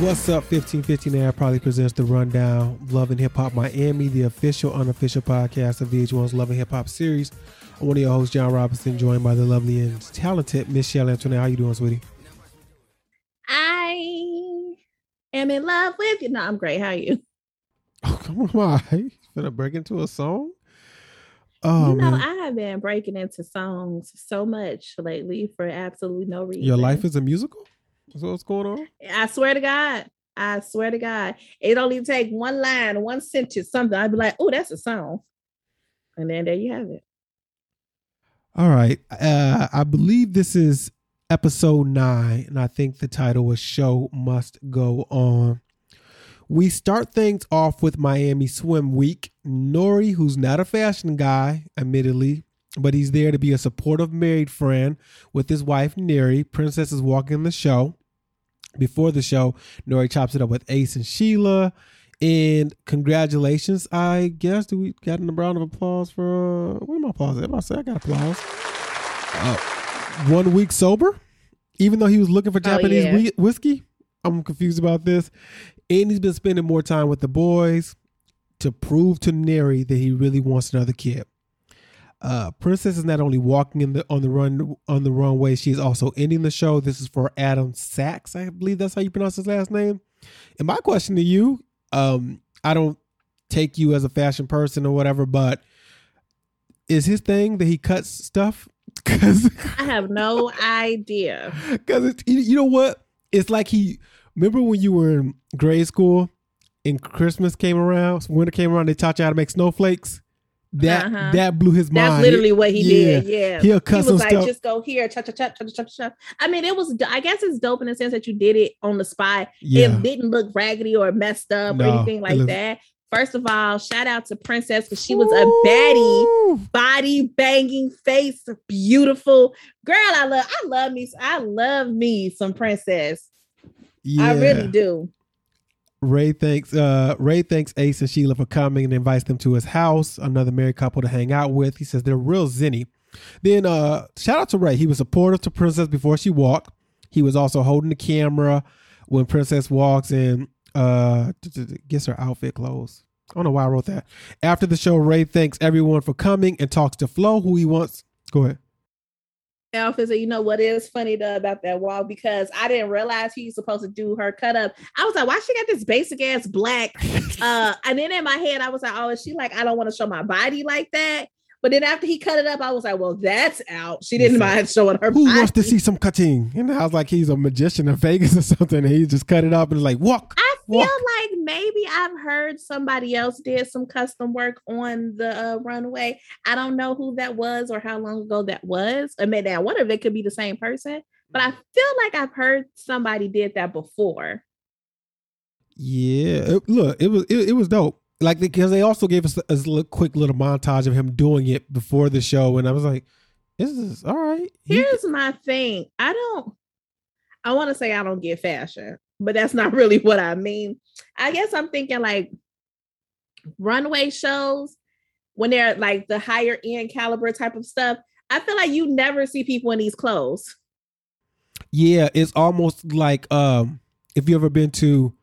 What's up? 1515 Air probably presents the rundown. Love and Hip Hop Miami, the official, unofficial podcast of VH1's Love and Hip Hop series. I'm one of your hosts, John Robinson, joined by the lovely and talented Michelle Antoinette. How you doing, sweetie? I am in love with you. No, I'm great. How are you? Oh, come on. You gonna break into a song? Oh, you know, man. I have been breaking into songs so much lately for absolutely no reason. Your life is a musical? That what's going on? I swear to God. I swear to God. It only take one line, one sentence, something. I'd be like, oh, that's a song. And then there you have it. All right. Uh, I believe this is episode nine, and I think the title was Show Must Go On. We start things off with Miami Swim Week. Nori, who's not a fashion guy, admittedly, but he's there to be a supportive married friend with his wife, Neri. Princess is walking the show. Before the show, Nori chops it up with Ace and Shelah. And congratulations, I guess. Do we got a round of applause for uh where my applause at? I say I got applause. Uh, one week sober, even though he was looking for Oh, Japanese yeah. whiskey. I'm confused about this. And he's been spending more time with the boys to prove to Neri that he really wants another kid. Uh, Princess is not only walking in the on the run on the runway, she is also ending the show. This is for Adam Sachs, I believe that's how you pronounce his last name. And my question to you, um, I don't take you as a fashion person or whatever, but is his thing that he cuts stuff? Because I have no idea. because you know what? It's like he remember when you were in grade school and Christmas came around, winter came around, they taught you how to make snowflakes. That Uh-huh. that blew his mind. That's literally what he Yeah. did. Yeah. He'll cut he was like, stuff. just go here, cha cha cha cha cha cha. I mean, it was. I guess it's dope in the sense that you did it on the spot. yeah. It didn't look raggedy or messed up No, or anything like that. First of all, shout out to Princess because she was a baddie, body banging face, beautiful girl. I love. I love me. I love me some Princess. I really do. Ray thanks uh Ray thanks Ace and Shelah for coming and invites them to his house, another married couple to hang out with. He says they're real zinny. Then uh shout out to Ray. He was supportive to Princess before she walked. He was also holding the camera when Princess walks and uh gets her outfit clothes. I don't know why I wrote that. After the show, Ray thanks everyone for coming and talks to Flo, who he wants. Go ahead. Alpha said, you know what is funny though about that wall because I didn't realize he's supposed to do her cut up. I was like, why she got this basic ass black? Uh, and then in my head, I was like, oh, is she like, I don't want to show my body like that. But then after he cut it up, I was like, well, that's out. She didn't mind showing her Who body. wants to see some cutting? And I was like, he's a magician in Vegas or something. And he just cut it up and was like, walk. I feel like maybe I've heard somebody else did some custom work on the uh, runway. I don't know who that was or how long ago that was. I mean, I wonder if it could be the same person. But I feel like I've heard somebody did that before. Yeah, it, look, it was it, it was dope. Like because they also gave us a, a quick little montage of him doing it before the show, and I was like, "This is all right." He- Here's my thing. I don't. I want to say I don't get fashion, but that's not really what I mean. I guess I'm thinking like runway shows when they're like the higher end caliber type of stuff. I feel like you never see people in these clothes. yeah, it's almost like um if you ever been to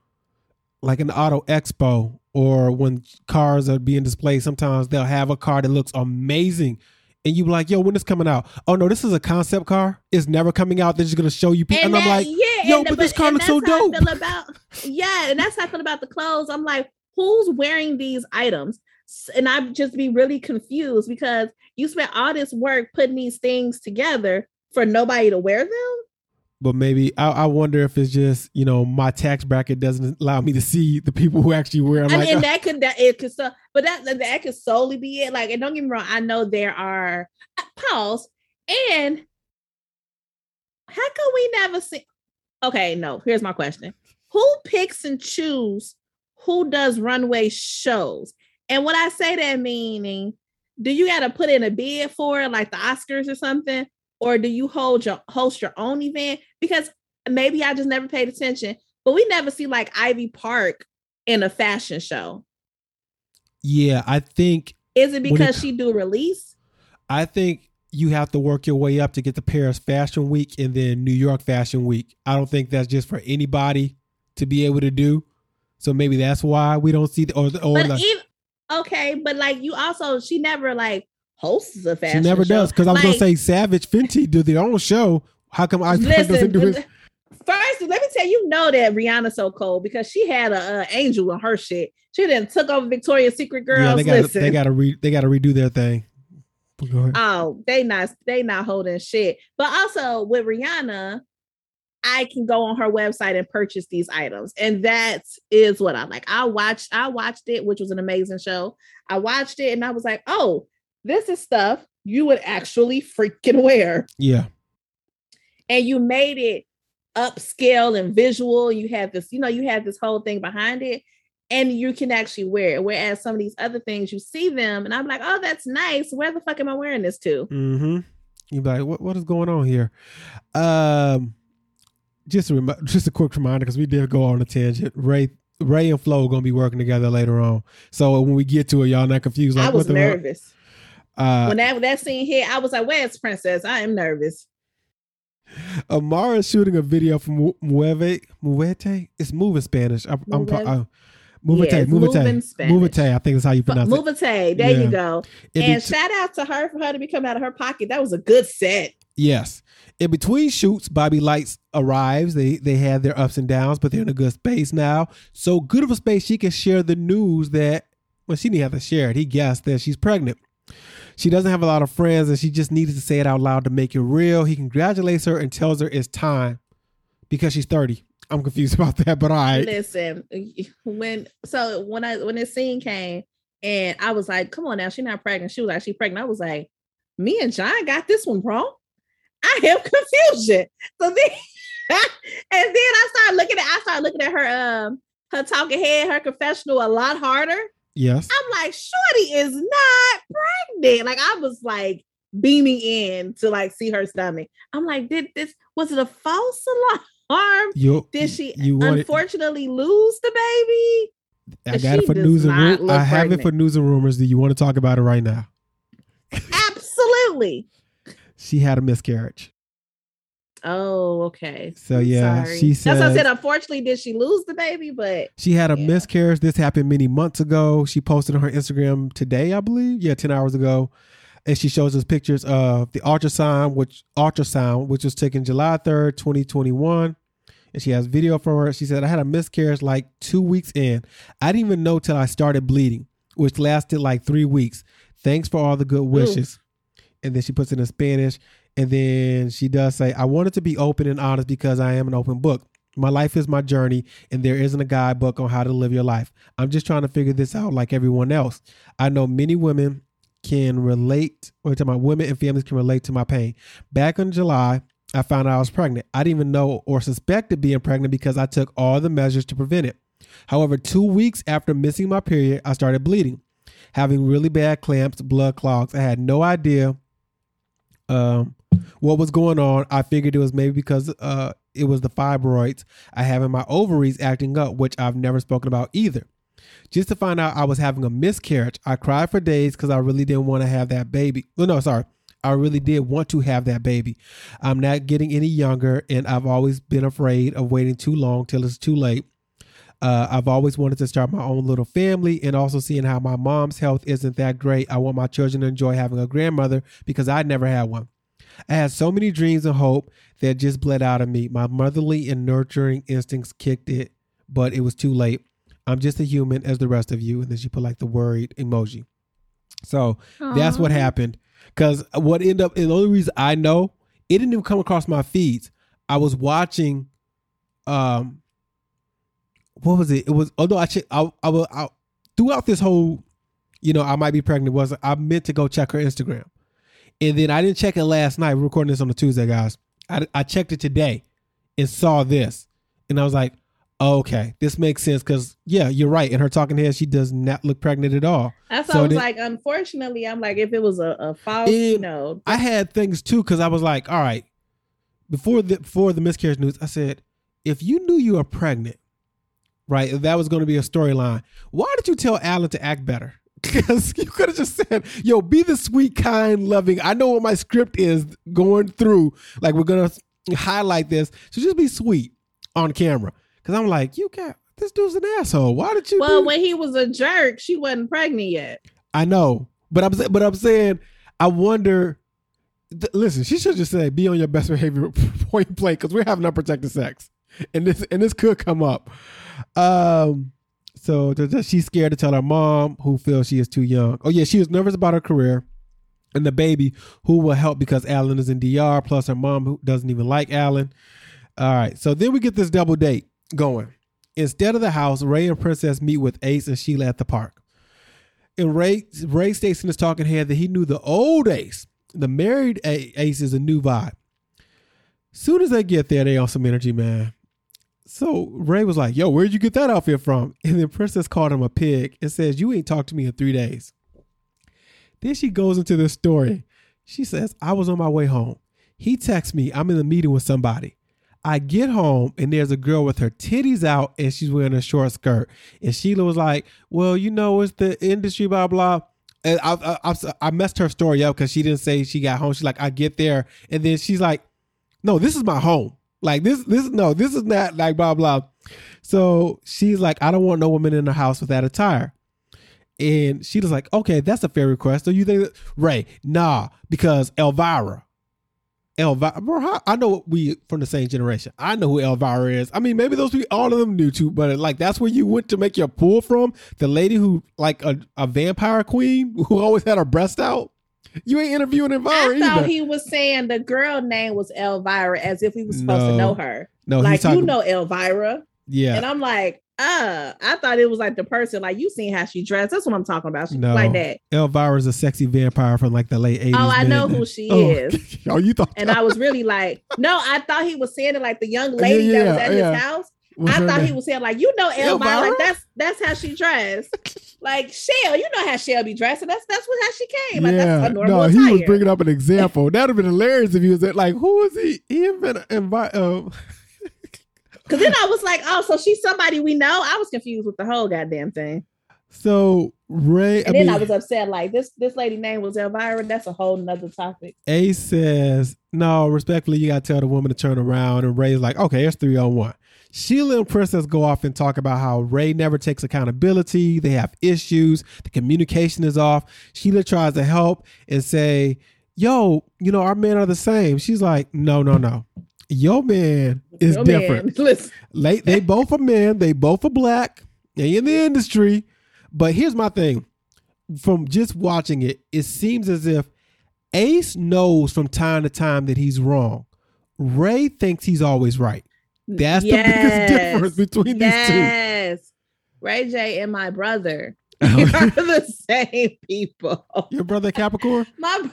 like an auto expo or when cars are being displayed, sometimes they'll have a car that looks amazing. And you be like, yo, when is coming out? Oh no, this is a concept car. It's never coming out. They're just gonna show you people. And, I'm like, yeah, yo, and but this car looks so that's how I dope. about, yeah, and that's how I feel about the clothes. I'm like, who's wearing these items? And I just be really confused because you spent all this work putting these things together for nobody to wear them. But maybe I, I wonder if it's just you know my tax bracket doesn't allow me to see the people who actually wear. I'm I like, mean, uh, that could that it could so, but that that- could solely be it. Like, and don't get me wrong, I know there are uh, pause and how come we never see? Okay, no. Here's my question: Who picks and choose who does runway shows? And when I say that, meaning, do you got to put in a bid for it, like the Oscars or something, or do you hold your host your own event? Because maybe I just never paid attention, but we never see like Ivy Park in a fashion show. yeah, I think Is it When it because she do release? I think you have to work your way up to get to Paris Fashion Week and then New York Fashion Week. I don't think that's just for anybody to be able to do. So maybe that's why we don't see the, or or But the, even okay, but like you also, she never like hosts a she fashion. never show. does because I was gonna say Savage Fenty do their own show. How come I doesn't Listen, do it? first, let me tell you, you know that Rihanna's so cold because she had a, uh angel in her shit. She then took over Victoria's Secret girls. Yeah, they got Listen, they got to re they got to redo their thing. Oh, they not they not holding shit. But also with Rihanna, I can go on her website and purchase these items, and that is what I like. I watched I watched it, which was an amazing show. I watched it and I was like, oh, this is stuff you would actually freaking wear. Yeah, and you made it upscale and visual. You had this, you know, you had this whole thing behind it, and you can actually wear it. Whereas some of these other things, you see them, and I'm like, oh, that's nice. Where the fuck am I wearing this to? Mm-hmm. You be like, what what is going on here? Um, just a rem- just a quick reminder because we did go on a tangent. Ray Ray and Flo are gonna be working together later on. So when we get to it, y'all not confused. Like, I was what the fuck? nervous Uh, when that that scene hit. I was like, where's Princess? I am nervous. Amara is shooting a video from Mu- Mueve Muete. It's moving Spanish. I'm pro- Mueve? Muvete, it's Muvete. Muvete. I think that's how you pronounce it. Muvate, there Yeah. you go. In and shout out to her for her to be coming out of her pocket. That was a good set. Yes. In between shoots, Bobby Lytes arrives. They they had their ups and downs, but they're in a good space now. So good of a space she can share the news that well, she didn't have to share it. He guessed that she's pregnant. She doesn't have a lot of friends, and she just needed to say it out loud to make it real. He congratulates her and tells her it's time because she's 30. I'm confused about that, but all right. Listen, when so when I when this scene came and I was like, come on now, she's not pregnant. She was actually pregnant. I was like, me and John got this one wrong. I have confusion. So then and then I started looking at I started looking at her um her talking head, her confessional a lot harder. Yes. I'm like, Shorty is not pregnant. Like I was like beaming in to like see her stomach. I'm like, did this was it a false alarm? You Did she you unfortunately lose the baby? I got it for news and rumors. I have it for news and rumors. Do you want to talk about it right now? Absolutely. She had a miscarriage. Oh, okay. So yeah, sorry. she That's what I said said. Unfortunately, did she lose the baby? But She had a Yeah. miscarriage. This happened many months ago. She posted on her Instagram today, I believe. Yeah, 10 hours ago. And she shows us pictures of the ultrasound, which ultrasound, which was taken July 3rd, 2021. And she has video from her. She said, I had a miscarriage like two weeks in. I didn't even know till I started bleeding, which lasted like three weeks. Thanks for all the good wishes. And then she puts it in Spanish. And then she does say, I wanted to be open and honest because I am an open book. My life is my journey, and there isn't a guidebook on how to live your life. I'm just trying to figure this out like everyone else. I know many women can relate, or to my women and families can relate to my pain. Back in July, I found out I was pregnant. I didn't even know or suspected being pregnant because I took all the measures to prevent it. However, two weeks after missing my period, I started bleeding, having really bad clamps, blood clogs. I had no idea um, what was going on. I figured it was maybe because uh, it was the fibroids I have in my ovaries acting up, which I've never spoken about either. Just to find out I was having a miscarriage, I cried for days because I really didn't want to have that baby. Well, no, sorry. I really did want to have that baby. I'm not getting any younger, and I've always been afraid of waiting too long till it's too late. Uh, I've always wanted to start my own little family and also seeing how my mom's health isn't that great. I want my children to enjoy having a grandmother because I never had one. I had so many dreams and hope that just bled out of me. My motherly and nurturing instincts kicked it, but it was too late. I'm just a human as the rest of you. And then she put like the worried emoji. So that's what happened. Because what ended up, and the only reason I know, it didn't even come across my feeds. I was watching, um, what was it? It was, although I checked, I, I, will- I, throughout this whole, you know, I might be pregnant, was I meant to go check her Instagram. And then I didn't check it last night. We're recording this on a Tuesday, guys. I, I checked it today and saw this. And I was like, okay, this makes sense. Because, yeah, you're right. In her talking head, she does not look pregnant at all. That's So I was then- like, unfortunately, I'm like, if it was a, a false, you know, I had things too because I was like, all right, before the before the miscarriage news, I said, if you knew you were pregnant, right, if that was going to be a storyline, why did you tell Alan to act better? Because you could have just said, yo, be the sweet, kind, loving. I know what my script is going through. Like we're gonna highlight this. So just be sweet on camera. Because I'm like, you got this dude's an asshole. Why did you? Well, when he was a jerk, she wasn't pregnant yet. I know, but I'm but I'm saying I wonder. th- listen, she should just say be on your best behavior point blank because we're having unprotected sex, and this and this could come up. Um, so she's scared to tell her mom, who feels she is too young. Oh yeah, she was nervous about her career. And the baby, who will help because Alan is in DR, plus her mom, who doesn't even like Alan. All right, so then we get this double date going. Instead of the house, Ray and Princess meet with Ace and Shelah at the park. And Ray Ray states in his talking head that he knew the old Ace. The married Ace is a new vibe. Soon as they get there, they on some energy, man. So Ray was like, "Yo, where'd you get that outfit from?" And then Princess called him a pig and says, "You ain't talked to me in three days." Then she goes into this story. She says, "I was on my way home. He texts me. I'm in a meeting with somebody. I get home and there's a girl with her titties out and she's wearing a short skirt. And Shelah was like, "Well, you know, it's the industry, blah blah." And I I, I, I messed her story up because she didn't say she got home. She's like, "I get there," and then she's like, "No, this is my home. Like this, this no, this is not like blah blah." So she's like, "I don't want no woman in the house with that attire." And she was like, "Okay, that's a fair request." So you think that, Ray? Nah, because Elvira. Elvira, bro, I know we from the same generation. I know who Elvira is. I mean, maybe those people, all of them knew too, but like that's where you went to make your pull from. The lady who, like a, a vampire queen who always had her breast out. You ain't interviewing Elvira I thought either. he was saying the girl name was Elvira as if we was supposed No. to know her. no, like talking. you know Elvira. yeah, And I'm like, uh, I thought it was like the person, like you seen how she dressed. That's what I'm talking about. She No. like that. Elvira is a sexy vampire from like the late eighties. Oh, I know who she oh. is. oh, you thought? And I was really like, no, I thought he was saying it like the young lady Yeah, that was at yeah. his house. What's I thought name? he was saying like, you know, Elvira, Elvira? like that's that's how she dressed. like Shell, you know how Shell be dressing. That's that's what how she came. Like that's Yeah, a normal no, he was bringing up an example. That'd have been hilarious if he was at, like, who is he? He had been invite. Uh, Because then I was like, oh, so she's somebody we know. I was confused with the whole goddamn thing. so Ray, And I then mean, I was upset, like this this lady name was Elvira. That's a whole nother topic. A says, no, respectfully, you got to tell the woman to turn around. And Ray's like, okay, it's three on one. Shelah and Princess go off and talk about how Ray never takes accountability. They have issues. The communication is off. Shelah tries to help and say, yo, you know, our men are the same. She's like, no, no, no. Your man is different. man, Late, they both are men. They both are black. They in the industry. But here's my thing. From just watching it, it seems as if Ace knows from time to time that he's wrong. Ray thinks he's always right. That's the biggest difference between yes. Ray J and my brother are the same people. Your brother Capricorn? My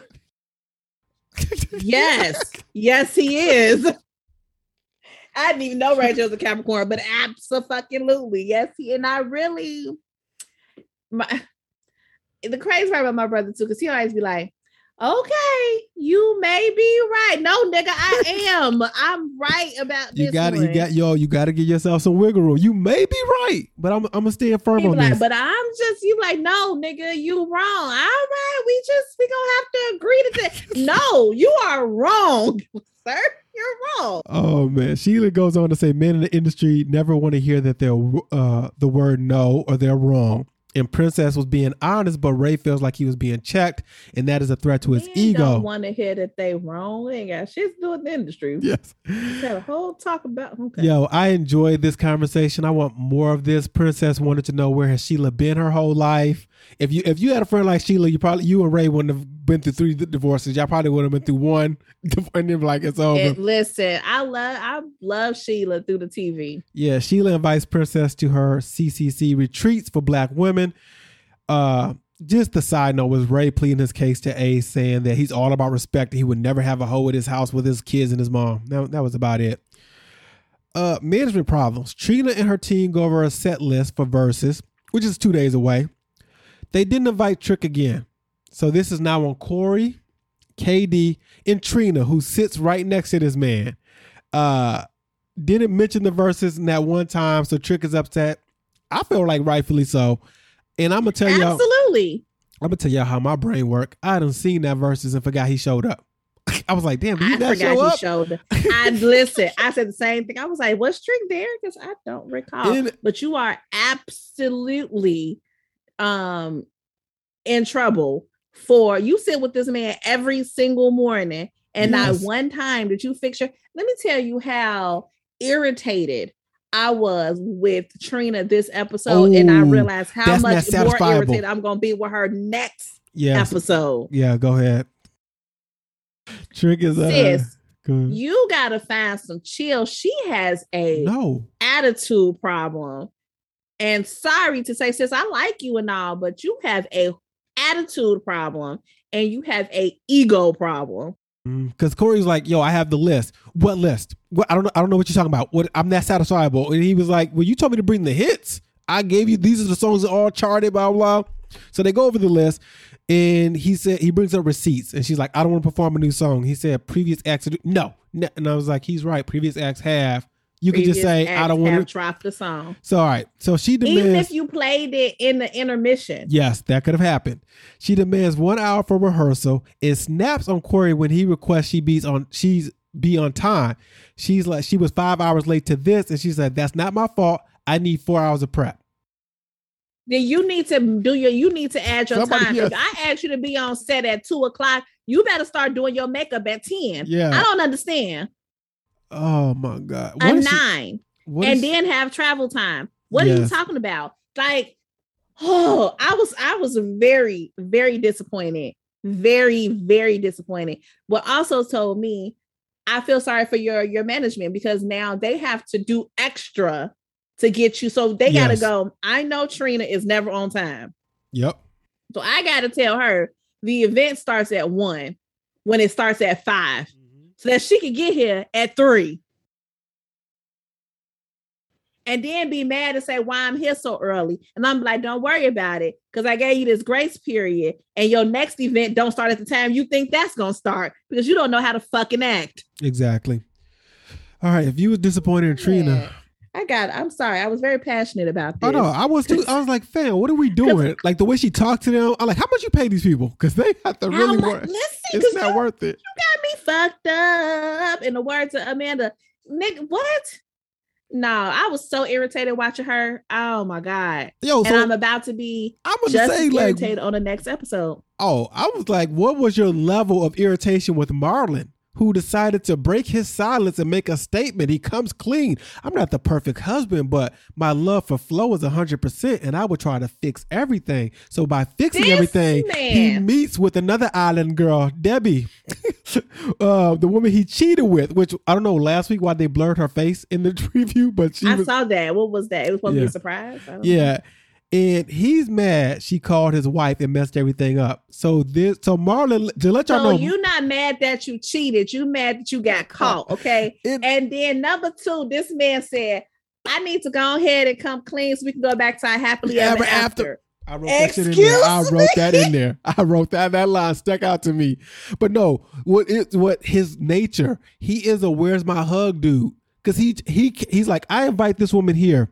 yes, yes, he is. I didn't even know Ray J was a Capricorn, but absolutely, yes, he and I really my the crazy part about my brother too, because he always be like, "Okay, you may be right." No, nigga, I am. I'm right about You this. got you one. got yo, you gotta give yourself some wiggle room. You may be right, but I'm I'm gonna stand firm on like, this. but I'm just you like, no, nigga, you wrong. All right, we just we gonna have to agree to this. no, you are wrong, sir. You're wrong. Oh man, Shelah goes on to say men in the industry never want to hear that they're uh, the word no or they're wrong. And Princess was being honest, but Ray feels like he was being checked, and that is a threat to his Men ego. Don't want to hear that they wrong. They ain't got shit to do with the industry. yes. Had a whole talk about. Okay. Yo, I enjoyed this conversation. I want more of this. Princess wanted to know where has Shelah been her whole life. If you if you had a friend like Shelah, you probably you and Ray wouldn't have been through three divorces. Y'all probably would have been through one, and then be like it's over. And listen, I love I love Shelah through the TV. Yeah, Shelah invites Princess to her CCC retreats for black women. Uh, just the side note was Ray pleading his case to Ace, saying that he's all about respect. He would never have a hoe at his house with his kids and his mom. That, that was about it. Uh, management problems. Trina and her team go over a set list for Verzuz, which is two days away. They didn't invite Trick again. So this is now on Corey, KD, and Trina, who sits right next to this man. Uh, didn't mention the Verzuz in that one time, so Trick is upset. I feel like rightfully so. And I'm gonna tell y'all, Absolutely. I'm gonna tell y'all how my brain work. I done seen that Verzuz and forgot he showed up. I was like, damn, I forgot show he up? I listen. I said the same thing. I was like, "Was Trick there?" Because I don't recall. And- but you are absolutely um in trouble for you sit with this man every single morning, and Yes. not one time did you fix your. Let me tell you how irritated. I was with Trina this episode, and I realized how much more irritated I'm going to be with her next Yes. episode. Yeah, go ahead. Trick is uh, Sis, good. you gotta find some chill. She has a no. attitude problem. And sorry to say, sis, I like you and all, but you have a attitude problem and you have a ego problem. Mm, because Corey's like, yo, I have the list. What list? What I don't know. I don't know what you're talking about. What I'm not satisfiable. And he was like, Well, you told me to bring the hits. I gave you these are the songs that are all charted, blah blah. blah. So they go over the list, and he said he brings up receipts, and she's like, I don't want to perform a new song. He said previous acts, no, no, and I was like, he's right. Previous acts have. You could just say, I don't want to. drop the song. So all right. So she demands. Even if you played it in the intermission. Yes, that could have happened. She demands one hour for rehearsal and snaps on Corey when he requests she be on she's be on time. She's like she was five hours late to this, and she said that's not my fault. I need four hours of prep. Then you need to do your you need to add your Somebody time. If I asked you to be on set at two o'clock, you better start doing your makeup at 10. Yeah. I don't understand. Oh my god! A What she- nine. and is- then have travel time. What are you talking about? Like, oh, I was I was very very disappointed, very very disappointed. But also told me, I feel sorry for your your management because now they have to do extra to get you. So they got to go. I know Trina is never on time, Yep. so I got to tell her the event starts at one when it starts at five, so that she could get here at three. and then be mad and say why I'm here so early. And I'm like, don't worry about it, because I gave you this grace period, and your next event don't start at the time you think that's gonna start because you don't know how to fucking act. Exactly. All right. If you were disappointed in Trina, Yeah. I got. It. I'm sorry. I was very passionate about this. oh no, I was too. I was like, fam, what are we doing? Like the way she talked to them. I'm like, how much you pay these people? Because they have to really mu- work. Listen, It's not you worth it. You got me fucked up. In the words of Amanda, Nick, what? No, I was so irritated watching her. Oh my god! Yo, and I'm about to be I'm gonna just say as like, irritated on the next episode. oh, I was like, what was your level of irritation with Marlon? Who decided to break his silence and make a statement? He comes clean. I'm not the perfect husband, but my love for Flo is 100%, and I would try to fix everything. So, by fixing This everything, he meets with another island girl, Debbie, uh, the woman he cheated with, which I don't know last week why they blurred her face in the preview, but she I was. saw that. What was that? It was supposed to be a surprise. I don't know. And he's mad she called his wife and messed everything up. So this so Marlon to let y'all So know you're not mad that you cheated. You mad that you got caught. Okay. it- And then number two, this man said, I need to go ahead and come clean so we can go back to our happily ever, after. after. I wrote that shit in there. I wrote that in there. I wrote that. That line stuck out to me. But no, what is what his nature? He is a where's my hug dude. Cause he he he's like, I invite this woman here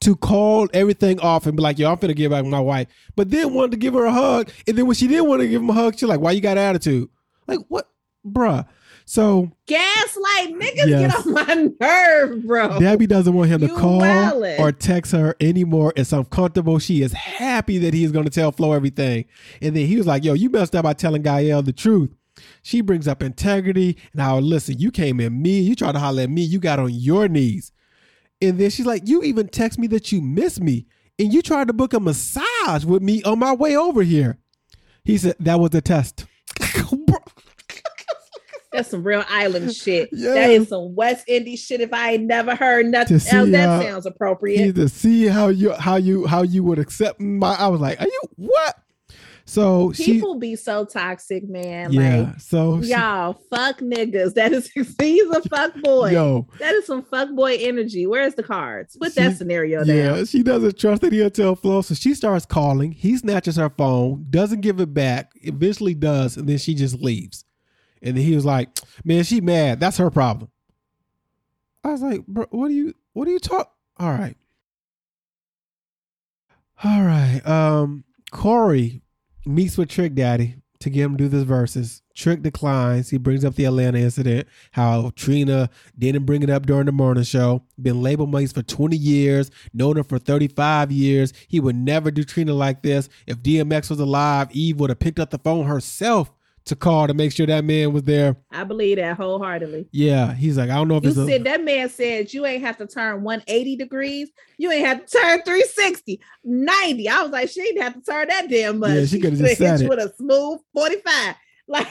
to call everything off and be like, yo, I'm finna get back with my wife. But then wanted to give her a hug. And then when she didn't want to give him a hug, she's like, why you got attitude? Like, what? Bruh. So Gaslight niggas Yes. get on my nerve, bro. Debbie doesn't want him to call wildin'. or text her anymore. It's uncomfortable. She is happy that he's going to tell Flo everything. And then he was like, yo, you messed up by telling Gael the truth. She brings up integrity. And I listen, you came at me. You tried to holler at me. You got on your knees. And then she's like, you even text me that you miss me. And you tried to book a massage with me on my way over here. He said, that was a test. That's some real island shit. That is some West Indies shit. If I ain't never heard nothing else, that how- sounds He appropriate. to see how you how you how you would accept my I was like, are you what? So she People be so toxic, man. yeah. Like so she- y'all, fuck niggas. That is he's a fuck boy. yo, That is some fuck boy energy. Where's the cards? Put that She- scenario yeah, she doesn't trust that he'll tell Flo, so she starts calling. He snatches her phone, doesn't give it back, eventually does, and then she just leaves. And then he was like, "Man, she mad. That's her problem." I was like, "Bro, what do you what do you talk?" All right, all right. Um, Corey meets with Trick Daddy. to get him to do this Verzuz. Trick declines. He brings up the Atlanta incident, how Trina didn't bring it up during the morning show. Been label mates for 20 years, known her for 35 years. He would never do Trina like this. If DMX was alive, Eve would have picked up the phone herself to call to make sure that man was there. I believe that wholeheartedly. Yeah, he's like, I don't know if You it's a, said that man said you ain't have to turn 180 degrees. You ain't have to turn 360, 90. I was like, she didn't have to turn that damn much. Yeah, she coulda just hit said it. with a smooth 45. Like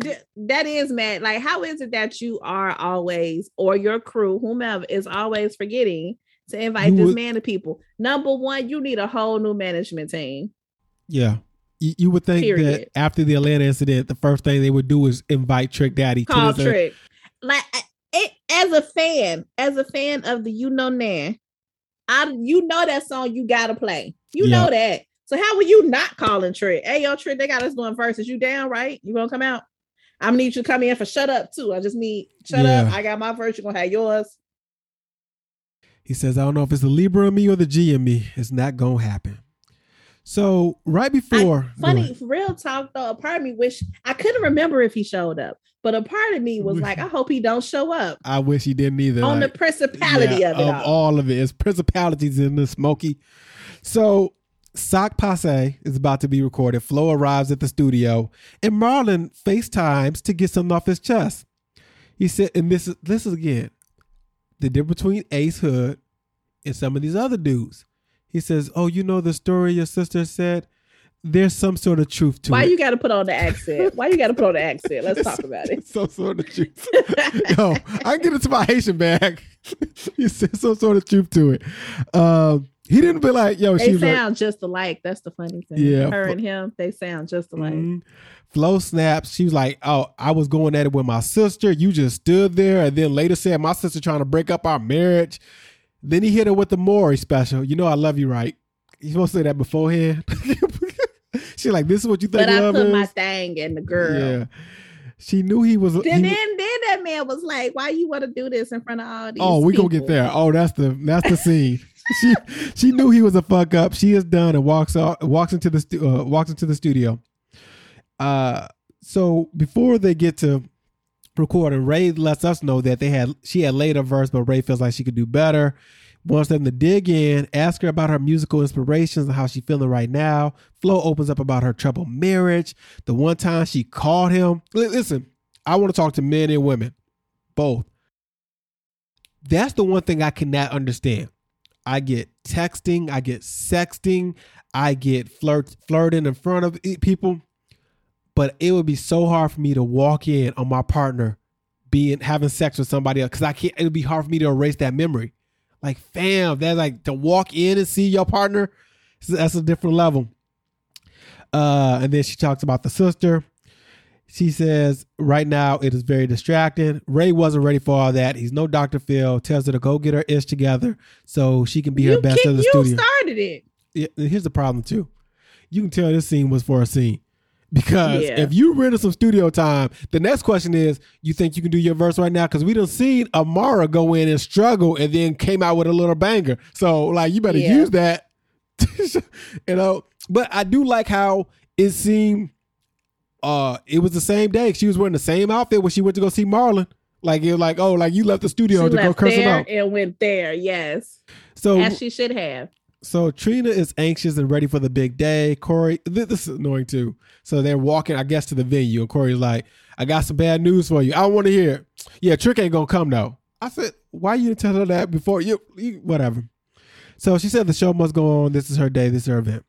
th- that is mad. Like, how is it that you are always, or your crew, whomever, is always forgetting to invite You this would- man to people? Number one, you need a whole new management team. yeah. You, you would think Period. that after the Atlanta incident, the first thing they would do is invite Trick Daddy Call to trick. Like it, as a fan, as a fan of the You Know Nan, I you know that song you gotta play. You Yeah. know that. So how were you not calling Trick? Hey yo, Trick, they got us doing Verzuz. You down, right? You gonna come out? I'm gonna need you to come in for shut up too. I just need shut Yeah. up. I got my verse, you're gonna have yours. He says, I don't know if it's the Libra in me or the G in me. It's not to happen. So, right before. go Funny, real talk though. A part of me wish I couldn't remember if he showed up, but a part of me was like, I hope he don't show up I wish he didn't either. on like- the principality Yeah, of it all. all of it. It's principalities in the smoky. So Sock Passe is about to be recorded. Flo arrives at the studio, and Marlon FaceTimes to get something off his chest. He said, and this is this is again the difference between Ace Hood and some of these other dudes. He says, "Oh, you know the story your sister said. There's some sort of truth to Why it. Why you got to put on the accent? Why you got to put on the accent? Let's talk about it. some sort of truth. Yo, I can get into my Haitian bag. he said some sort of truth to it. Um, he didn't be like, yo, They she's like, just alike. That's the funny thing. Yeah, her and him, they sound just alike. Mhm. Flo snaps. She was like, "Oh, I was going at it with my sister. You just stood there, and then later said my sister trying to break up our marriage." Then he hit her with the Maury special. You know, I love you, right? You supposed to say that beforehand. She's like, "This is what you think But I put is." my thing in the girl. Yeah, she knew he was. Then, he then, then that man was like, "Why you want to do this in front of all these?" oh, we gonna get there. Oh, that's the that's the scene. she she knew he was a fuck up. She is done and walks out, walks into the stu- uh, walks into the studio. Uh, so before they get to recording, Ray lets us know that they had she had laid a verse, but Ray feels like she could do better. Wants them to dig in, ask her about her musical inspirations and how she's feeling right now. Flo opens up about her troubled marriage, the one time she called him. Listen, I want to talk to men and women, both. That's the one thing I cannot understand. I get texting, I get sexting, I get flirt flirting in front of people, but it would be so hard for me to walk in on my partner being having sex with somebody else because I can't. It would be hard for me to erase that memory. Like, fam, that's like to walk in and see your partner. That's a different level. Uh, and then she talks about the sister. She says, right now it is very distracting. Ray wasn't ready for all that. He's no Dr. Phil. Tells her to go get her ish together so she can be her best in the you studio. started it. Yeah, and here's the problem too. You can tell this scene was for a scene. Because Yeah. if you rented some studio time, the next question is, you think you can do your verse right now? Because we done seen Amara go in and struggle and then came out with a little banger. So like you better Yeah. use that. you know. But I do like how it seemed uh it was the same day. She was wearing the same outfit when she went to go see Marlon. Like it was like, oh, like you left the She studio to go curse him out. and went there. Yes, So as she should have. So Trina is anxious and ready for the big day. Corey, this is annoying too. So they're walking, I guess, to the venue, and Corey's like, "I got some bad news for you. I don't want to hear it. Yeah, Trick ain't gonna come though." I said, "Why you tell her that before? You, you whatever." So she said the show must go on. This is her day. This is her event.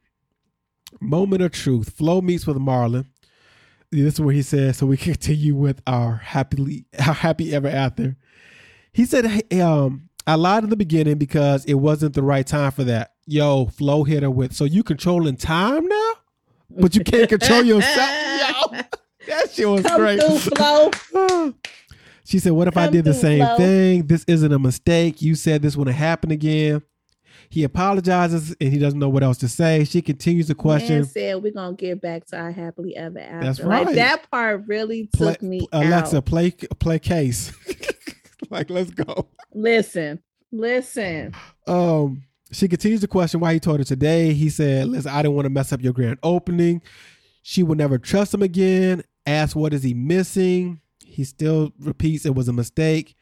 Moment of truth. Flo meets with Marlon. This is what he says, "So we continue with our happily, our happy ever after." He said, hey, um, I lied in the beginning because it wasn't the right time for that. Yo, flow hit her with, so you controlling time now? But you can't control yourself? Yo, that shit was Come great. through, Flo. she said, what if I did the same Flo. thing? This isn't a mistake. You said this wouldn't happen again. He apologizes and he doesn't know what else to say. She continues to question. Man said we're gonna get back to our happily ever after. That's Like right. that part really Play- took me Alexa, out. play play case. like, let's go. Listen, listen. Um, she continues to question why he told her today. He said, "Listen, I didn't want to mess up your grand opening. She will never trust him again. Asks what is he missing. He still repeats it was a mistake.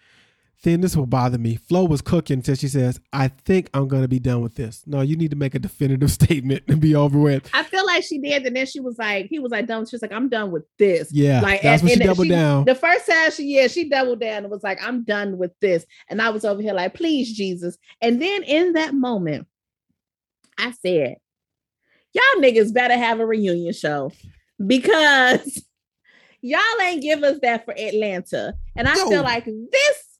Then this will bother me. Flo was cooking until she says, I think I'm going to be done with this. No, you need to make a definitive statement and be over with. I feel like she did, and then she was like, he was like done. She's like, I'm done with this. Yeah, like that's and, when she and doubled down. The first time she, yeah, she doubled down and was like, I'm done with this. And I was over here like, please, Jesus. And then in that moment, I said, y'all niggas better have a reunion show because y'all ain't give us that for Atlanta. And I Yo. feel like this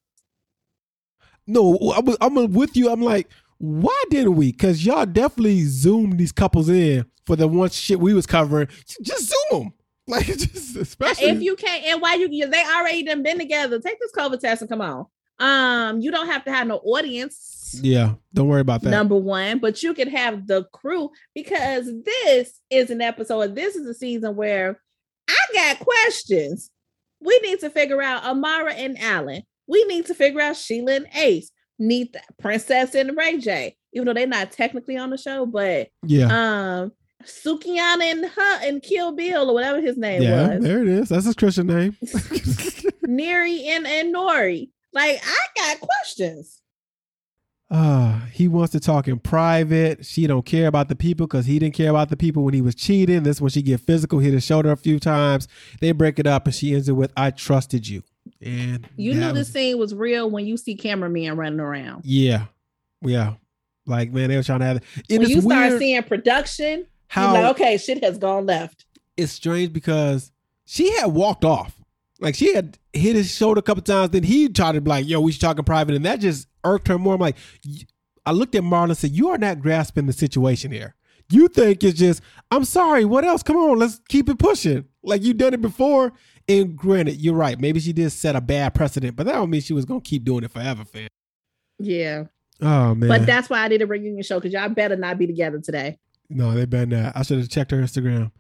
No, I'm, I'm with you. I'm like, why didn't we? Because y'all definitely zoomed these couples in for the one shit we was covering. Just zoom them. Like, just especially. if you can't and why you, they already done been together take this covid test and come on um you don't have to have no audience yeah, don't worry about that. number one but you can have the crew because this is an episode this is a season where i got questions we need to figure out amara and alan we need to figure out shelah and ace need the princess and ray j even though they're not technically on the show but yeah. um Sukihana and her and Kill Bill or whatever his name Yeah, was. there it is. That's his Christian name. Neri and, and Nori. Like, I got questions. Ah, he wants to talk in private. She don't care about the people because he didn't care about the people when he was cheating. This when she get physical, hit his shoulder a few times. They break it up, and she ends it with "I trusted you." And You knew this scene was real when you see cameramen running around. Yeah, yeah. Like man, they were trying to have it. When you start seeing production, how you're like, okay, shit has gone left. it's strange because she had walked off. Like she had hit his shoulder a couple times. Then he tried to be like, "Yo, we should talk in private," and that just irked her more. I'm like, I looked at Marlon and said, "You are not grasping the situation here. You think it's just, I'm sorry. What else? Come on, let's keep it pushing. Like you done it before." And granted, you're right. Maybe she did set a bad precedent, but that don't mean she was gonna keep doing it forever, fam. Yeah. Oh man. But that's why I did a reunion show because y'all better not be together today. No, they been that. I should have checked her Instagram.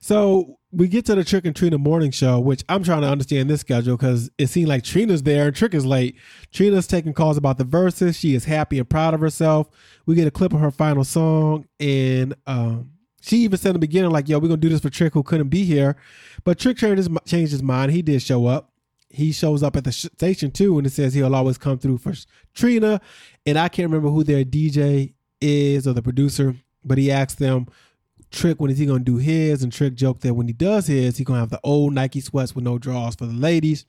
So we get to the Trick and Trina morning show, which I'm trying to understand this schedule because it seemed like Trina's there and Trick is late. Trina's taking calls about the Verzuz. She is happy and proud of herself. We get a clip of her final song, and um, she even said in the beginning, like, "Yo, we're gonna do this for Trick, who couldn't be here." But Trick changed his, changed his mind. He did show up. He shows up at the sh- station too, and it says he'll always come through for Trina. And I can't remember who their DJ is or the producer, but he asked them, Trick, when is he gonna do his? And Trick joked that when he does his, he gonna have the old Nike sweats with no draws for the ladies.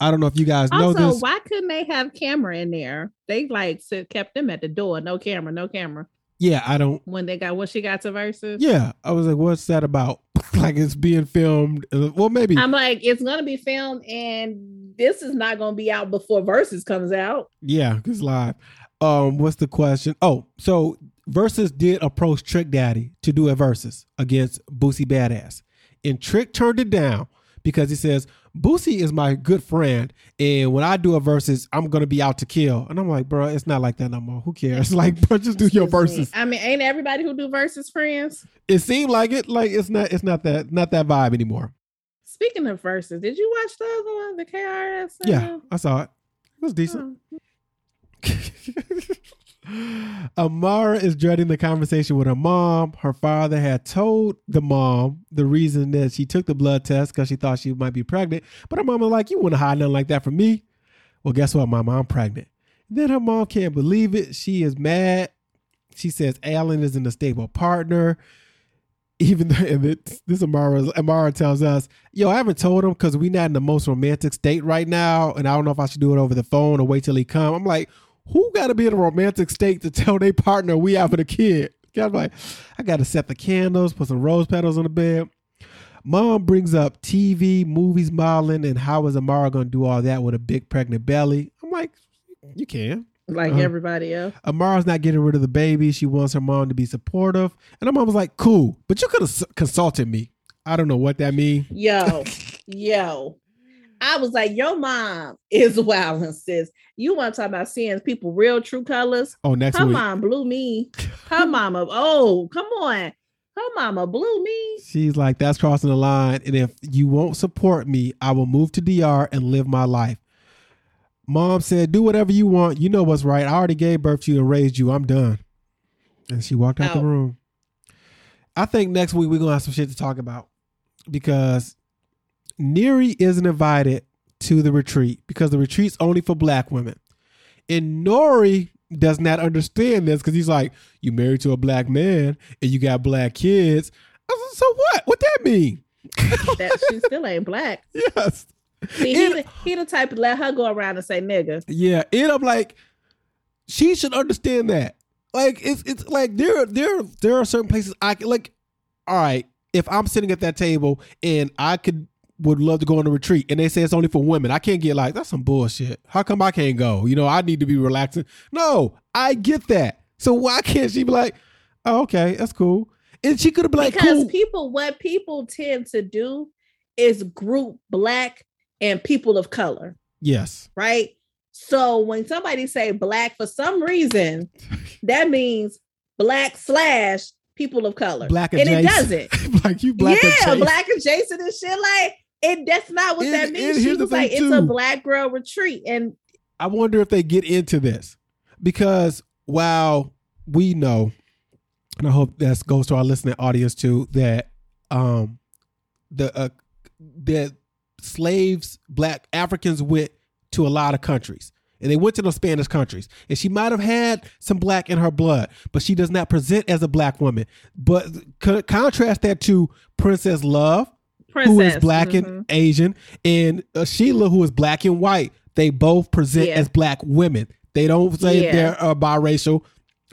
I don't know if you guys know Also, this. why couldn't they have camera in there? They like kept them at the door, no camera, no camera. Yeah, I don't. When they got when she got to Verzuz. Yeah, I was like, what's that about? like it's being filmed. Well, maybe. I'm like, it's gonna be filmed, and this is not gonna be out before Verzuz comes out. Yeah, it's live. Um, what's the question? Oh, so Verzuz did approach Trick Daddy to do a versus against Boosie Badass, and Trick turned it down because he says Boosie is my good friend, and when I do a versus, I'm gonna be out to kill. And I'm like, bro, it's not like that no more. Who cares? Like, bro, just do your Excuse me. Verzuz. I mean, ain't everybody who do Verzuz friends? It seemed like it. Like it's not. It's not that. Not that vibe anymore. Speaking of Verzuz, did you watch the other one, the KRS? uh, Yeah, I saw it. It was decent. oh. Amara is dreading the conversation with her mom. Her father had told the mom the reason that she took the blood test because she thought she might be pregnant. But her mom was like, You wouldn't hide nothing like that from me. Well, guess what, mom? I'm pregnant. Then her mom can't believe it. She is mad. She says Alan isn't a stable partner. Even though and it, this Amara, Amara tells us, Yo, I haven't told him because we're not in the most romantic state right now. And I don't know if I should do it over the phone or wait till he come. I'm like, who got to be in a romantic state to tell their partner we having a kid? I'm like, I got to set the candles, put some rose petals on the bed. Mom brings up TV, movies, modeling, and how is Amara going to do all that with a big pregnant belly? I'm like, you can. like Uh-huh. everybody else. Amara's not getting rid of the baby. She wants her mom to be supportive. And her mom was like, cool, but you could have consulted me. I don't know what that means. Yo, yo. I was like, your mom is wild and sis. You want to talk about seeing people real true colors? Oh, next Her week. mom blew me. Her mama, oh, come on. Her mama blew me. She's like, that's crossing the line. And if you won't support me, I will move to DR and live my life. Mom said, do whatever you want. You know what's right. I already gave birth to you and raised you. I'm done. And she walked out the oh. room. I think next week we're gonna have some shit to talk about because Neri isn't invited to the retreat because the retreat's only for black women. And Nori does not understand this because he's like, You married to a black man and you got black kids. Like, so what? What that mean? that she still ain't black. Yes. See, he, the, he the type to let her go around and say nigga. Yeah. And I'm like, she should understand that. Like it's it's like there there there are certain places I can like. All right, if I'm sitting at that table and I could would love to go on a retreat and they say it's only for women, I can't get like that's some bullshit. How come I can't go? You know, I need to be relaxing. No, I get that. So why can't she be like, oh, okay, that's cool? And she could have been like, because cool. people, what people tend to do is group black and people of color. Yes. Right. So when somebody say black for some reason, that means black slash people of color. Black and adjacent. it doesn't. like you black yeah, adjacent. black adjacent and shit. Like it. That's not what And- that means. She was like, thing, it's a black girl retreat, and I wonder if they get into this because while we know, and I hope that goes to our listening audience too, that um the uh, that slaves, black Africans went to a lot of countries. And they went to those Spanish countries. And she might have had some black in her blood, but she does not present as a black woman. But co- contrast that to Princess Love, princess who is black Mhm. and Asian, and uh, Shelah, who is black and white. They both present Yeah. as black women. They don't say Yeah. they're uh, biracial,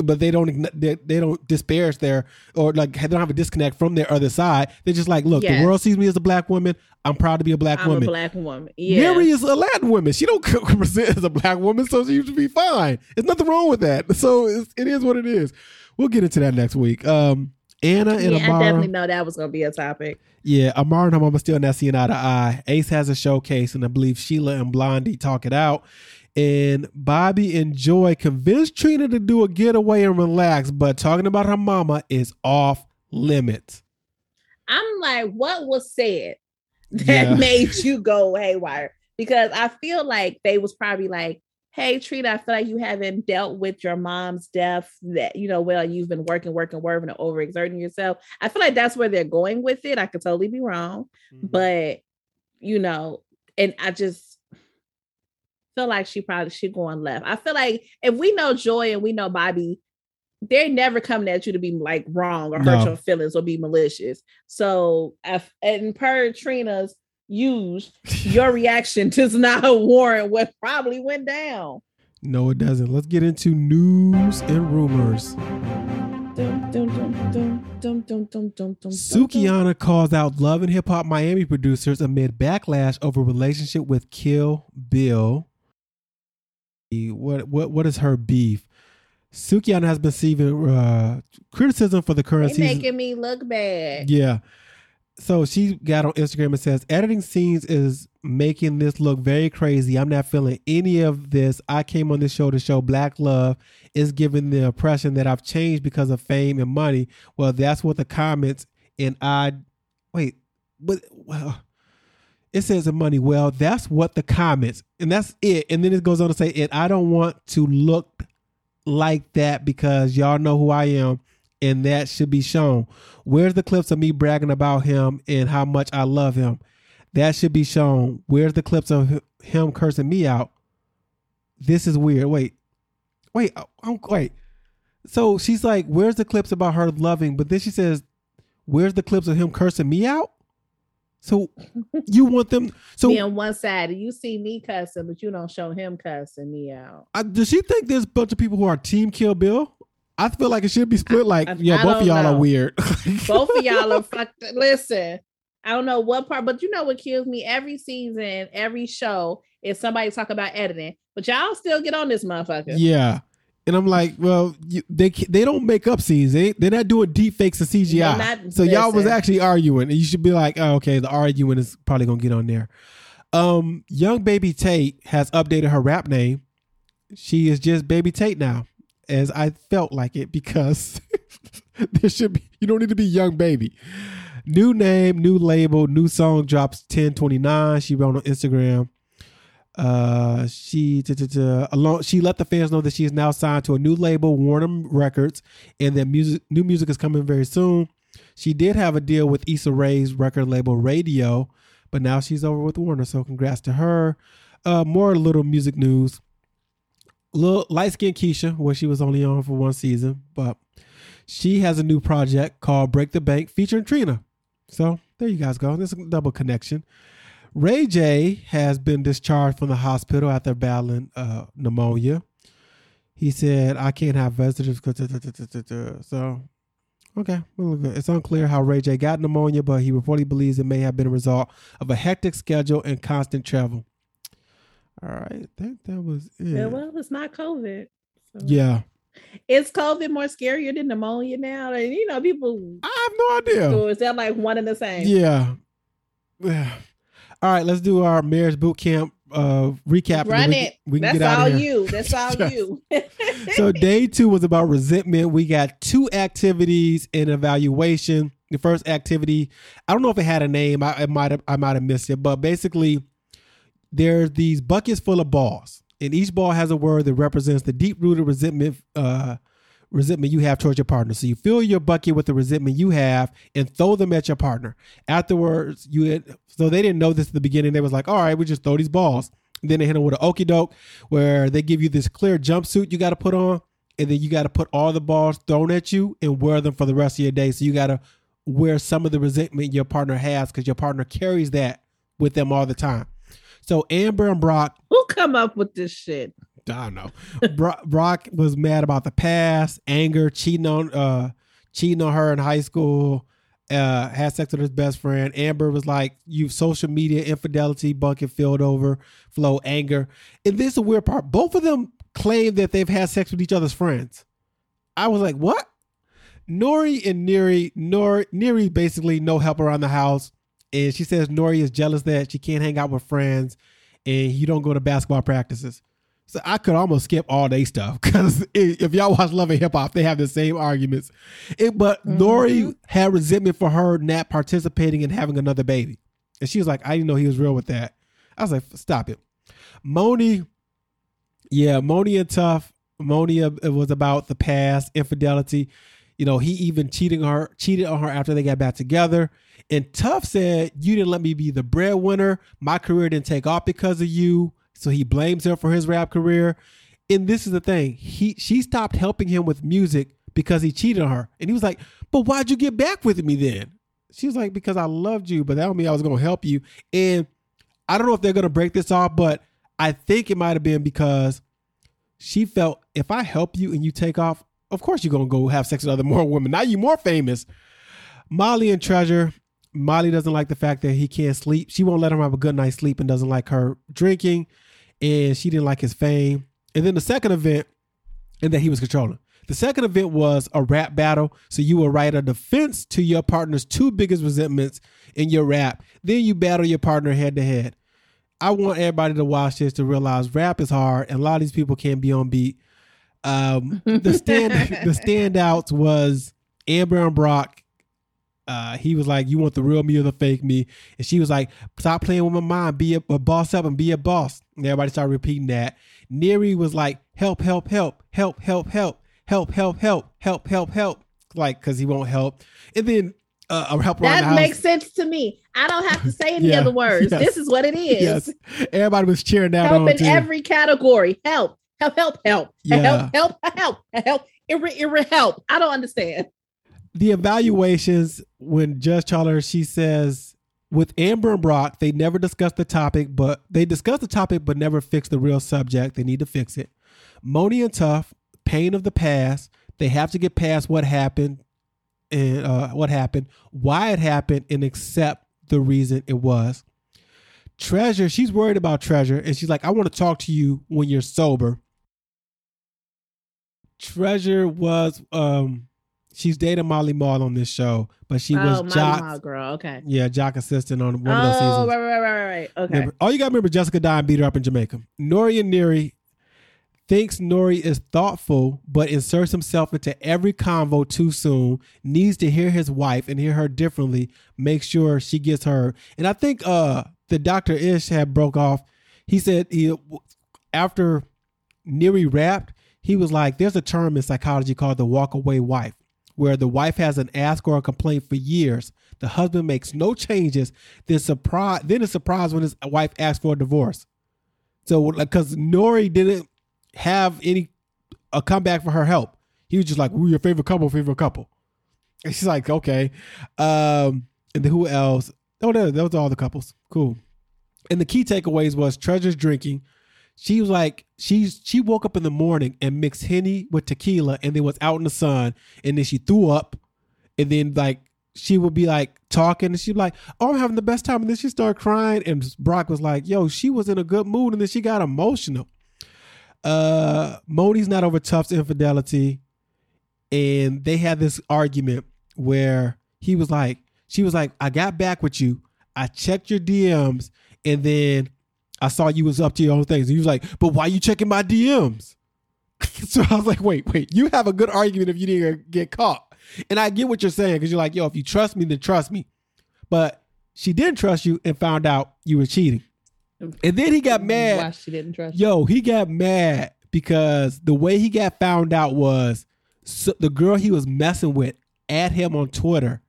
but they don't they, they don't disparage their or like they don't have a disconnect from their other side. They're just like, look, Yes. the world sees me as a black woman. I'm proud to be a black I'm woman. a black woman. Yeah. Mary is a Latin woman. She don't present as a black woman, so she should be fine. There's nothing wrong with that. So it's, it is what it is. We'll get into that next week. Um, Anna and yeah, I definitely know that was gonna be a topic. Yeah, Amara and her mama still not seeing eye to eye. Ace has a showcase, and I believe Shelah and Blondie talk it out. And Bobby and Joy convinced Trina to do a getaway and relax, but talking about her mama is off limits. I'm like, what was said that Yeah. made you go haywire? Because I feel like they was probably like, hey, Trina, I feel like you haven't dealt with your mom's death that, you know, well, you've been working, working, working, and overexerting yourself. I feel like that's where they're going with it. I could totally be wrong, mm-hmm. but you know, and I just feel like she probably should go on left. I feel like if we know Joy and we know Bobby, they're never coming at you to be like wrong or hurt No. your feelings or be malicious. So, and per Trina's use your reaction to not warrant what probably went down. No, it doesn't. Let's get into news and rumors. Sukihana calls out Love and Hip Hop Miami producers amid backlash over relationship with Kill Bill. What what what is her beef? Sukihana has been receiving uh, criticism for the current they season. Making me look bad. Yeah, so she got on Instagram and says, editing scenes is making this look very crazy. I'm not feeling any of this. I came on this show to show black love. Is giving the impression that I've changed because of fame and money. Well, that's what the comments and I wait, but well, it says the money. Well, that's what the comments, and that's it. And then it goes on to say, and I don't want to look like that because y'all know who I am and that should be shown. Where's the clips of me bragging about him and how much I love him? That should be shown. Where's the clips of him cursing me out? This is weird. Wait, wait, I'm, wait. So she's like, "Where's the clips about her loving?" But then she says, "Where's the clips of him cursing me out?" So you want them? So me on one side, you see me cussing, but you don't show him cussing me out. I, does she think there's a bunch of people who are Team Kill Bill? I feel like it should be split. Like, I- yeah, I both of y'all know. are weird. Both of y'all are fucked. Listen, I don't know what part, but you know what kills me every season, every show is somebody talk about editing, but y'all still get on this motherfucker. Yeah. And I'm like, well, you, they they don't make up scenes. They they're not doing deep fakes and CGI. Not- so y'all was actually arguing, and you should be like, oh, okay, the arguing is probably gonna get on there. Um, young baby Tate has updated her rap name. She is just baby Tate now, as I felt like it because there should be. You don't need to be young baby. New name, new label, new song drops 1029. She wrote on Instagram. Uh, she t- along she let the fans know that she is now signed to a new label, Warner Records, and that music new music is coming very soon. She did have a deal with Issa Rae's record label Raedio, but now she's over with Warner. So congrats to her. Uh, more little music news. Little light skinned Keisha, where she was only on for one season, but she has a new project called Break the Bank featuring Trina. So there you guys go. There's a double connection. Ray J has been discharged from the hospital after battling uh, pneumonia. He said, I can't have visitors. So, okay. It's unclear how Ray J got pneumonia, but he reportedly believes it may have been a result of a hectic schedule and constant travel. All right. I think that was it. Yeah, well, it's not COVID. So. Yeah. Is COVID more scarier than pneumonia now? And you know, people. I have no idea. So is that like one and the same? Yeah. Yeah. All right, let's do our marriage boot camp uh recap. Run we, it. We can That's all you. That's all you. so day two was about resentment. We got two activities and evaluation. The first activity, I don't know if it had a name. I, I might have I might have missed it, but basically, there's these buckets full of balls, and each ball has a word that represents the deep rooted resentment uh, resentment you have towards your partner. So you fill your bucket with the resentment you have and throw them at your partner. Afterwards, you had, so they didn't know this at the beginning. They was like, all right, we just throw these balls. And then they hit them with an okey doke where they give you this clear jumpsuit you got to put on. And then you got to put all the balls thrown at you and wear them for the rest of your day. So you got to wear some of the resentment your partner has because your partner carries that with them all the time. So Amber and Brock. Who come up with this shit? I don't know. Brock, Brock was mad about the past, anger, cheating on uh cheating on her in high school, uh had sex with his best friend. Amber was like, you social media infidelity bucket filled over, flow anger. And this is a weird part. Both of them claim that they've had sex with each other's friends. I was like, what? Nori and Neri, Nori, Neri basically no help around the house. And she says Nori is jealous that she can't hang out with friends and you don't go to basketball practices. So I could almost skip all day stuff because if y'all watch Love and Hip Hop, they have the same arguments. It, but mm-hmm. Nori had resentment for her not participating in having another baby, and she was like, "I didn't know he was real with that." I was like, "Stop it." Moni, yeah, Moni and Tough. Moni uh, it was about the past infidelity. You know, he even cheating her, cheated on her after they got back together. And Tough said, "You didn't let me be the breadwinner. My career didn't take off because of you." So he blames her for his rap career. And this is the thing. He she stopped helping him with music because he cheated on her. And he was like, But why'd you get back with me then? She was like, Because I loved you, but that don't mean I was gonna help you. And I don't know if they're gonna break this off, but I think it might have been because she felt if I help you and you take off, of course you're gonna go have sex with other more women. Now you're more famous. Molly and Treasure. Molly doesn't like the fact that he can't sleep. She won't let him have a good night's sleep and doesn't like her drinking and she didn't like his fame. And then the second event, and that he was controlling. The second event was a rap battle. So you will write a defense to your partner's two biggest resentments in your rap. Then you battle your partner head to head. I want everybody to watch this to realize rap is hard, and a lot of these people can't be on beat. Um, the stand the standouts was Amber and Brock uh, he was like, "You want the real me or the fake me?" And she was like, "Stop playing with my mind. Be a, a boss up and be a boss." And everybody started repeating that. Neri was like, "Help! Help! Help! Help! Help! Help! Help! Help! Help! Help! Help! Help!" Like, because he won't help. And then uh, a help that makes sense to me. I don't have to say any yeah, other words. Yes. This is what it is. Yes, everybody was cheering that help in too. every category. Help! Help! Help! Help! Yeah. Help! Help! Help! Help! Irre, irre, help! I don't understand the evaluations when Judge Toler she says with Amber and Brock, they never discuss the topic, but they discuss the topic but never fix the real subject. They need to fix it. Moni and Tough, pain of the past. They have to get past what happened and uh, what happened, why it happened, and accept the reason it was. Treasure, she's worried about Treasure, and she's like, I want to talk to you when you're sober. Treasure was um she's dating Mally Mall on this show, but she was oh, Jock. girl, okay. Yeah, Jock assistant on one oh, of those seasons. Oh, right, right, right, right. Okay. Remember, all you gotta remember, Jessica Dime and beat her up in Jamaica. Nori and Neri thinks Nori is thoughtful, but inserts himself into every convo too soon. Needs to hear his wife and hear her differently. Make sure she gets her. And I think uh the Doctor Ish had broke off. He said he after Neri rapped, he was like, "There's a term in psychology called the walk away wife." Where the wife hasn't asked or a complaint for years. The husband makes no changes. Then surprise, then is surprised when his wife asks for a divorce. So, because Nori didn't have any a comeback for her help, he was just like, "We're your favorite couple, favorite couple." And she's like, "Okay." Um, and then who else? Oh, no, those are all the couples. Cool. And the key takeaways was Treasure's drinking. She was like, she's she woke up in the morning and mixed henny with tequila, and then was out in the sun, and then she threw up, and then like she would be like talking, and she'd be like, "Oh, I'm having the best time," and then she started crying, and Brock was like, "Yo, she was in a good mood," and then she got emotional. Uh, Moni's not over Tuff's infidelity, and they had this argument where he was like, she was like, I got back with you. I checked your DMs and then I saw you was up to your own things. And he was like, but why you checking my DMs? so I was like, wait, wait, you have a good argument if you didn't get caught. And I get what you're saying because you're like, yo, if you trust me, then trust me. But she didn't trust you and found out you were cheating. And then he got mad. Why she didn't trust? Yo, he got mad because the way he got found out was so the girl he was messing with at him on Twitter,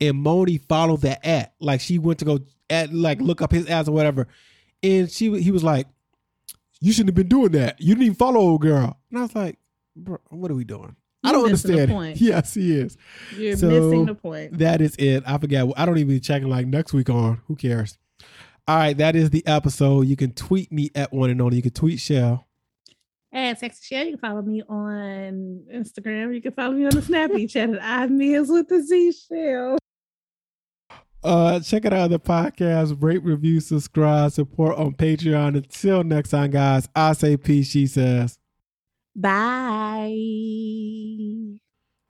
and Moni followed that at like she went to go at like look up his ass or whatever, and she he was like, "You shouldn't have been doing that. You didn't even follow old girl." And I was like, "Bro, what are we doing?" I don't understand. point. Yes, he is. You're So, missing the point. That is it. I forget. I don't even be checking like next week on. Who cares? All right, that is the episode. You can tweet me at one and only. You can tweet Shell. And Sexy Shell, you can follow me on Instagram. You can follow me on the Snappy chat at I Meals with the Z Shell. Uh, check out other podcasts, rate, review, subscribe, support on Patreon. Until next time, guys, I say peace, she says. Bye.